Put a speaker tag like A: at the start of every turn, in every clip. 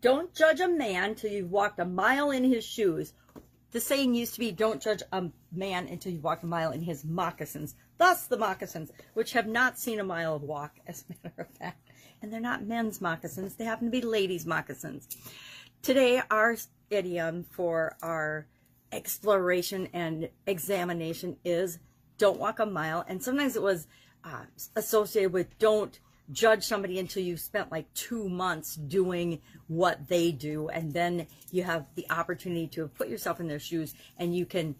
A: Don't judge a man till you've walked a mile in his shoes. The saying used to be, don't judge a man until you've walked a mile in his moccasins. Thus the moccasins, which have not seen a mile of walk, as a matter of fact. And they're not men's moccasins, they happen to be ladies' moccasins. Today, our idiom for our exploration and examination is don't walk a mile. And sometimes it was uh, associated with don't judge somebody until you've spent like two months doing what they do. And then you have the opportunity to put yourself in their shoes and you can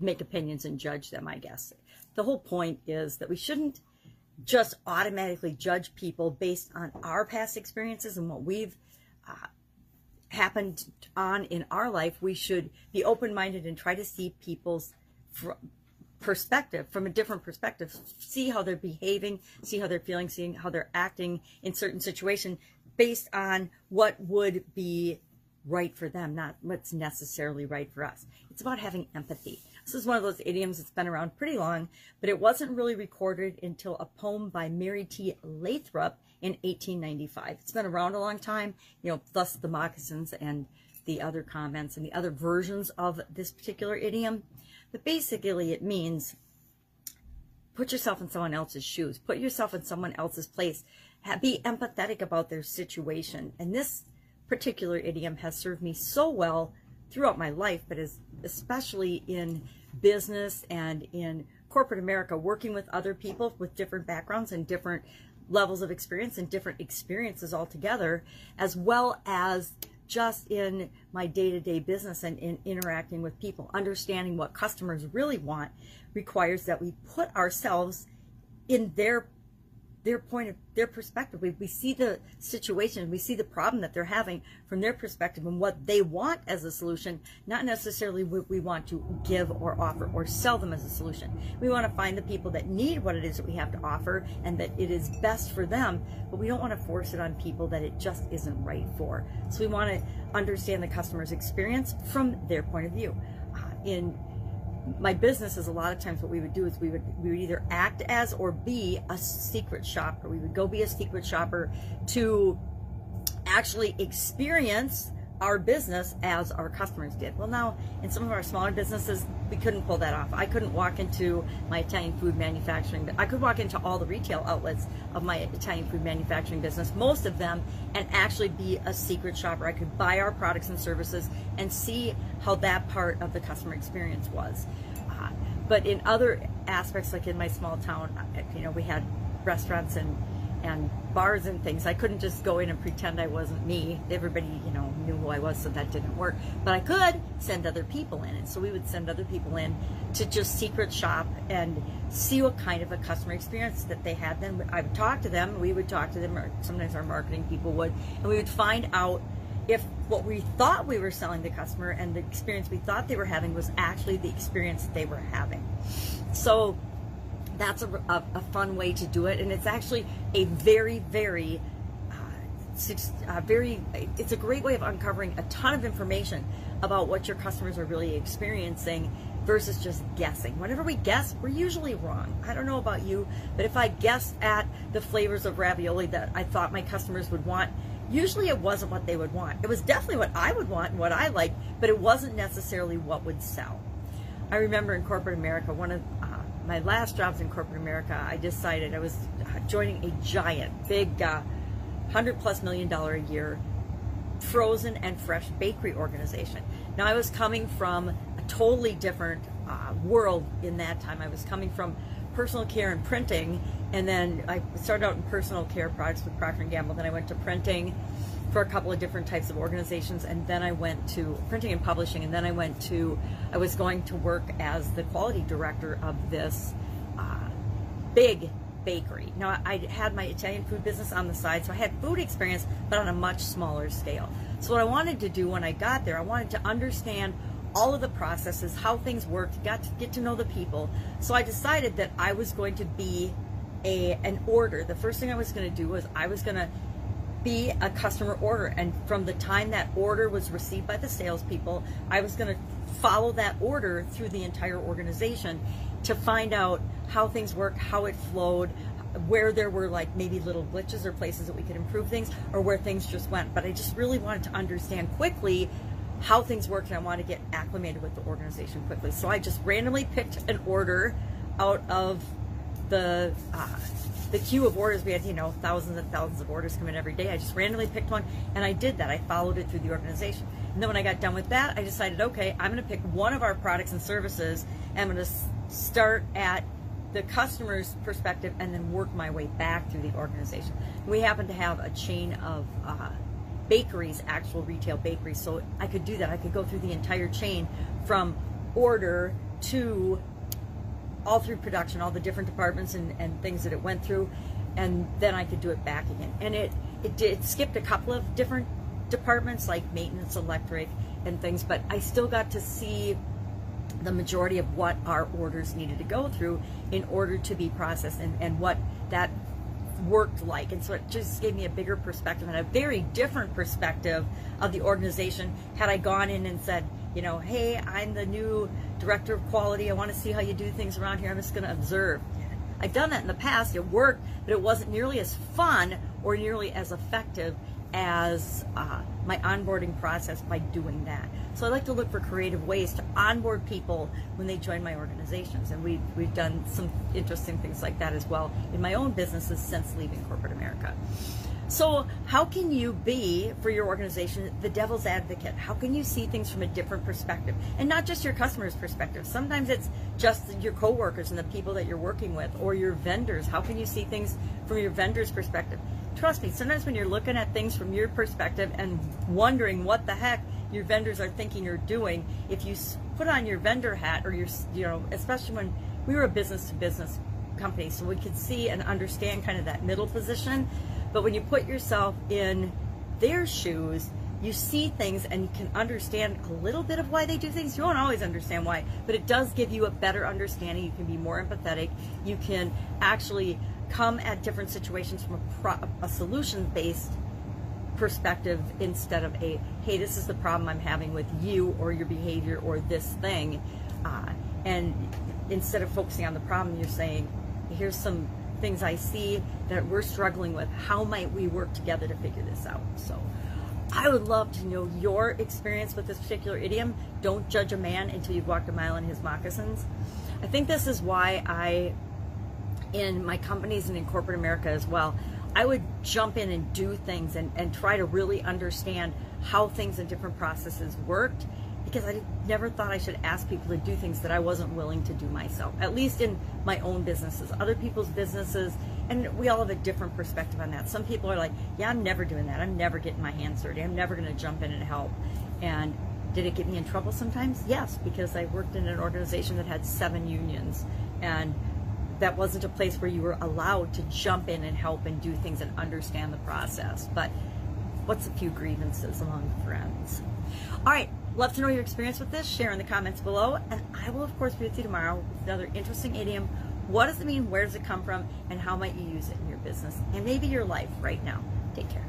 A: make opinions and judge them, I guess. The whole point is that we shouldn't just automatically judge people based on our past experiences and what we've uh, happened on in our life. We should be open minded and try to see people's perspective from a different perspective see how they're behaving see how they're feeling seeing how they're acting in certain situation based on what would be right for them not what's necessarily right for us. It's about having empathy. This is one of those idioms that's been around pretty long but it wasn't really recorded until a poem by mary t. Lathrap in 1895 it's been around a long time you know thus the moccasins and the other comments and the other versions of this particular idiom. But basically, it means put yourself in someone else's shoes, put yourself in someone else's place, be empathetic about their situation. And this particular idiom has served me so well throughout my life, but is especially in business and in corporate America, working with other people with different backgrounds and different levels of experience and different experiences altogether, as well as just in my day-to-day business and in interacting with people. Understanding what customers really want requires that we put ourselves in their their point of their perspective. We, we see the situation, we see the problem that they're having from their perspective and what they want as a solution, not necessarily what we want to give or offer or sell them as a solution. We want to find the people that need what it is that we have to offer and that it is best for them, but we don't want to force it on people that it just isn't right for. So we want to understand the customer's experience from their point of view. Uh, in my business is a lot of times what we would do is we would we would either act as or be a secret shopper. We would go be a secret shopper to actually experience our business as our customers did. Well, now in some of our smaller businesses, we couldn't pull that off. I couldn't walk into my Italian food manufacturing, but I could walk into all the retail outlets of my Italian food manufacturing business, most of them, and actually be a secret shopper. I could buy our products and services and see how that part of the customer experience was. Uh, but in other aspects, like in my small town, you know, we had restaurants and and bars and things. I couldn't just go in and pretend I wasn't me. Everybody, you know, knew who I was, so that didn't work. But I could send other people in. And so we would send other people in to just secret shop and see what kind of a customer experience that they had. Then I would talk to them, we would talk to them, or sometimes our marketing people would, and we would find out if what we thought we were selling the customer and the experience we thought they were having was actually the experience they were having. So that's a, a, a, fun way to do it. And it's actually a very very uh, uh, very it's a great way of uncovering a ton of information about what your customers are really experiencing versus just guessing. Whenever we guess we're usually wrong. I don't know about you but if i guessed at the flavors of ravioli that i thought my customers would want usually it wasn't what they would want. It was definitely what i would want and what i liked but it wasn't necessarily what would sell. I remember in corporate america one of my last jobs in corporate America, I decided I was joining a giant, big, uh, hundred plus million dollar a year frozen and fresh bakery organization. Now I was coming from a totally different uh, world in that time. I was coming from personal care and printing, and then I started out in personal care products with Procter and Gamble. Then I went to printing for a couple of different types of organizations and then I went to printing and publishing and then I went to I was going to work as the quality director of this uh, big bakery. Now I had my Italian food business on the side so I had food experience but on a much smaller scale. So what I wanted to do when I got there I wanted to understand all of the processes, how things worked, got to get to know the people. So I decided that I was going to be a an order. The first thing I was going to do was I was going to be a customer order. And from the time that order was received by the salespeople, I was going to follow that order through the entire organization to find out how things work, how it flowed, where there were like maybe little glitches or places that we could improve things or where things just went. But I just really wanted to understand quickly how things work and I want to get acclimated with the organization quickly. So I just randomly picked an order out of the uh, the queue of orders. We had you know thousands and thousands of orders come in every day. I just randomly picked one and I did that. I followed it through the organization. And then when I got done with that, I decided, okay, I'm going to pick one of our products and services and I'm going to start at the customer's perspective and then work my way back through the organization. We happen to have a chain of uh, bakeries, actual retail bakeries, so I could do that. I could go through the entire chain from order to all through production, all the different departments and, and things that it went through, and then I could do it back again. And it, it did skipped a couple of different departments like maintenance, electric, and things, but I still got to see the majority of what our orders needed to go through in order to be processed and, and what that worked like. And so it just gave me a bigger perspective and a very different perspective of the organization had I gone in and said, you know, hey, I'm the new director of quality. I want to see how you do things around here. I'm just going to observe. I've done that in the past. It worked, but it wasn't nearly as fun or nearly as effective as uh, my onboarding process by doing that. So I like to look for creative ways to onboard people when they join my organizations, and we've we've done some interesting things like that as well in my own businesses since leaving corporate America. So, how can you be for your organization the devil's advocate? How can you see things from a different perspective and not just your customer's perspective? Sometimes it's just your coworkers and the people that you're working with or your vendors. How can you see things from your vendor's perspective? Trust me, sometimes when you're looking at things from your perspective and wondering what the heck your vendors are thinking or doing, if you put on your vendor hat or your, you know, especially when we were a business to business company, so we could see and understand kind of that middle position but when you put yourself in their shoes, you see things and you can understand a little bit of why they do things. You won't always understand why, but it does give you a better understanding. You can be more empathetic. You can actually come at different situations from a, pro- a solution based perspective instead of a, hey, this is the problem I'm having with you or your behavior or this thing. Uh, and instead of focusing on the problem, you're saying, here's some things I see that we're struggling with. How might we work together to figure this out? So I would love to know your experience with this particular idiom. Don't judge a man until you've walked a mile in his moccasins. I think this is why I, in my companies and in corporate America as well, I would jump in and do things and, and try to really understand how things and different processes worked because I never thought I should ask people to do things that I wasn't willing to do myself, at least in my own businesses, other people's businesses, and we all have a different perspective on that. Some people are like, yeah, I'm never doing that. I'm never getting my hands dirty. I'm never going to jump in and help. And did it get me in trouble sometimes? Yes, because I worked in an organization that had seven unions and that wasn't a place where you were allowed to jump in and help and do things and understand the process. But what's a few grievances among friends? All right, Love to know your experience with this. Share in the comments below. And I will, of course, be with you tomorrow with another interesting idiom. What does it mean? Where does it come from? And how might you use it in your business and maybe your life right now? Take care.